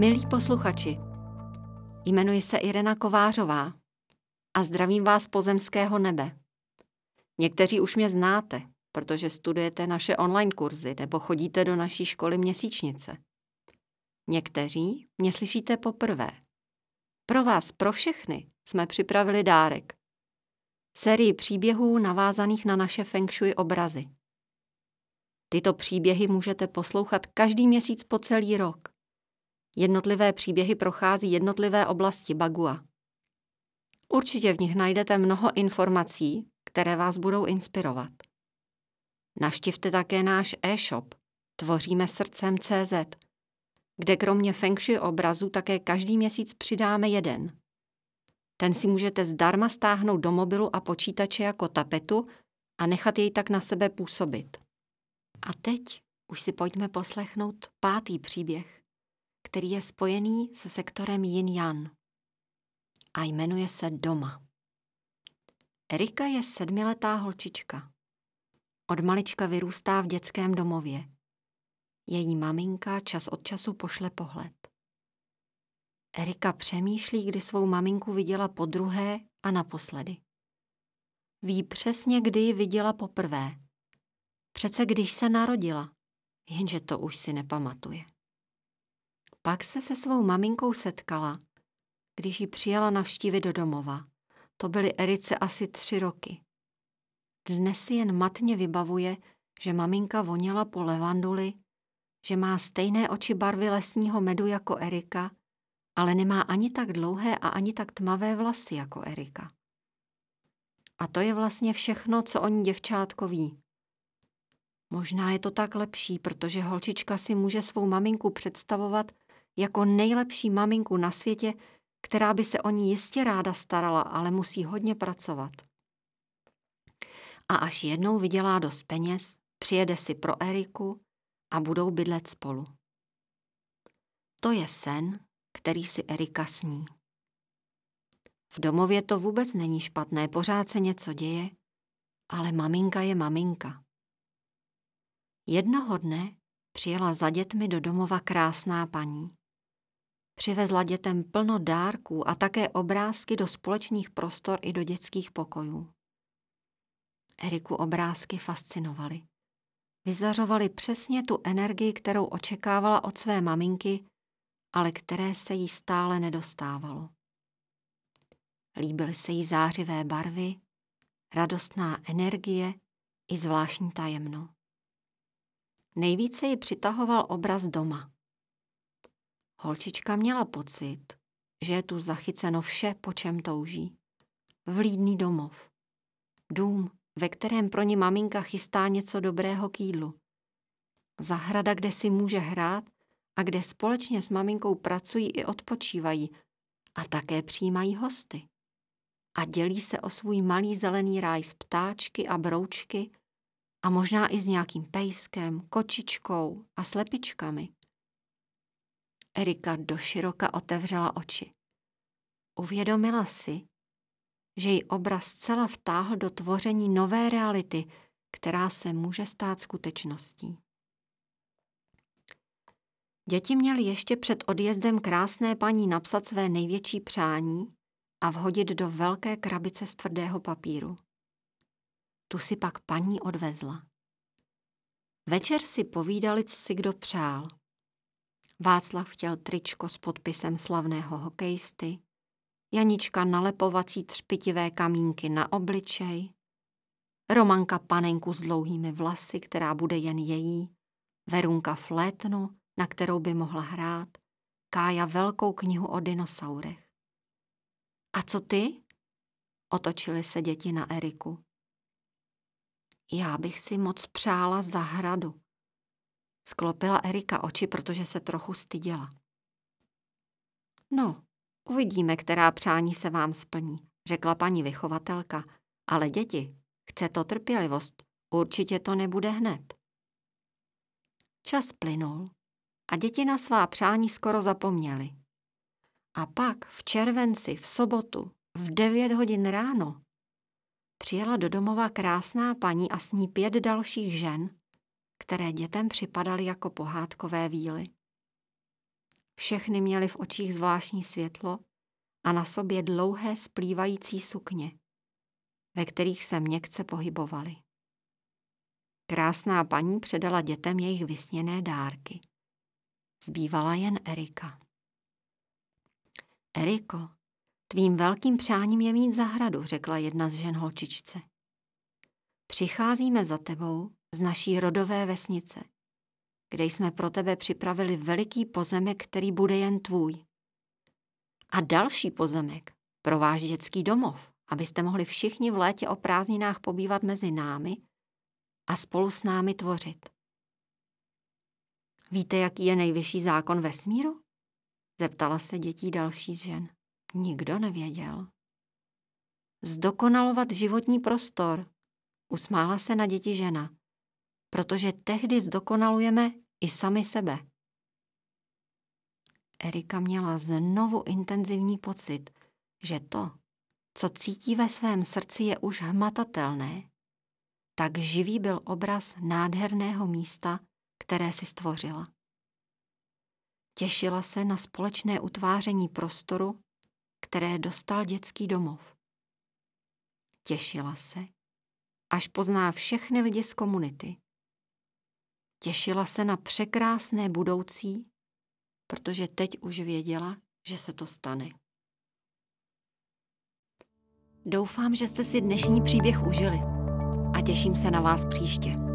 Milí posluchači, jmenuji se Irena Kovářová a zdravím vás pozemského nebe. Někteří už mě znáte, protože studujete naše online kurzy nebo chodíte do naší školy měsíčnice. Někteří mě slyšíte poprvé. Pro vás, pro všechny, jsme připravili dárek. Sérii příběhů navázaných na naše feng shui obrazy. Tyto příběhy můžete poslouchat každý měsíc po celý rok. Jednotlivé příběhy prochází jednotlivé oblasti Bagua. Určitě v nich najdete mnoho informací, které vás budou inspirovat. Navštivte také náš e-shop Tvoříme srdcem CZ, kde kromě feng shui obrazu také každý měsíc přidáme jeden. Ten si můžete zdarma stáhnout do mobilu a počítače jako tapetu a nechat jej tak na sebe působit. A teď už si pojďme poslechnout pátý příběh, který je spojený se sektorem Yin-Yang a jmenuje se Doma. Erika je sedmiletá holčička. Od malička vyrůstá v dětském domově. Její maminka čas od času pošle pohled. Erika přemýšlí, kdy svou maminku viděla po druhé a naposledy. Ví přesně, kdy ji viděla poprvé. Přece když se narodila, jenže to už si nepamatuje. Pak se se svou maminkou setkala, když ji přijala navštívit do domova. To byly Erice asi tři roky. Dnes si jen matně vybavuje, že maminka voněla po levanduli, že má stejné oči barvy lesního medu jako Erika, ale nemá ani tak dlouhé a ani tak tmavé vlasy jako Erika. A to je vlastně všechno, co o ní děvčátko ví. Možná je to tak lepší, protože holčička si může svou maminku představovat jako nejlepší maminku na světě, která by se o ní jistě ráda starala, ale musí hodně pracovat. A až jednou vydělá dost peněz, přijede si pro Eriku a budou bydlet spolu. To je sen, který si Erika sní. V domově to vůbec není špatné, pořád se něco děje, ale maminka je maminka. Jednoho dne přijela za dětmi do domova krásná paní. Přivezla dětem plno dárků a také obrázky do společných prostor i do dětských pokojů. Eriku obrázky fascinovaly. Vyzařovaly přesně tu energii, kterou očekávala od své maminky, ale které se jí stále nedostávalo. Líbily se jí zářivé barvy, radostná energie i zvláštní tajemno. Nejvíce ji přitahoval obraz doma. Holčička měla pocit, že je tu zachyceno vše, po čem touží. Vlídný domov. Dům, ve kterém pro ní maminka chystá něco dobrého k jídlu. Zahrada, kde si může hrát a kde společně s maminkou pracují i odpočívají a také přijímají hosty. A dělí se o svůj malý zelený ráj s ptáčky a broučky a možná i s nějakým pejskem, kočičkou a slepičkami. Erika doširoka otevřela oči. Uvědomila si, že ji obraz zcela vtáhl do tvoření nové reality, která se může stát skutečností. Děti měly ještě před odjezdem krásné paní napsat své největší přání a vhodit do velké krabice z tvrdého papíru. Tu si pak paní odvezla. Večer si povídali, co si kdo přál. Václav chtěl tričko s podpisem slavného hokejisty, Janička nalepovací třpitivé kamínky na obličej, Romanka panenku s dlouhými vlasy, která bude jen její, Verunka flétnu, na kterou by mohla hrát, Kája velkou knihu o dinosaurech. A co ty? Otočili se děti na Eriku. Já bych si moc přála zahradu. Sklopila Erika oči, protože se trochu styděla. No, uvidíme, která přání se vám splní, řekla paní vychovatelka. Ale děti, chce to trpělivost, určitě to nebude hned. Čas plynul a děti na svá přání skoro zapomněly. A pak v červenci, v sobotu, v devět hodin ráno, přijela do domova krásná paní a s ní pět dalších žen, které dětem připadaly jako pohádkové víly. Všechny měly v očích zvláštní světlo a na sobě dlouhé splývající sukně, ve kterých se měkce pohybovaly. Krásná paní předala dětem jejich vysněné dárky. Zbývala jen Erika. Eriko, tvým velkým přáním je mít zahradu, řekla jedna z žen holčičce. Přicházíme za tebou z naší rodové vesnice, kde jsme pro tebe připravili veliký pozemek, který bude jen tvůj. A další pozemek pro váš dětský domov, abyste mohli všichni v létě o prázdninách pobývat mezi námi a spolu s námi tvořit. Víte, jaký je nejvyšší zákon vesmíru? Zeptala se dětí další z žen. Nikdo nevěděl. Zdokonalovat životní prostor, usmála se na děti žena, protože tehdy zdokonalujeme i sami sebe. Erika měla znovu intenzivní pocit, že to, co cítí ve svém srdci, je už hmatatelné. Tak živý byl obraz nádherného místa, které si stvořila. Těšila se na společné utváření prostoru, které dostal dětský domov. Těšila se, až pozná všechny lidi z komunity. Těšila se na překrásné budoucí, protože teď už věděla, že se to stane. Doufám, že jste si dnešní příběh užili a těším se na vás příště.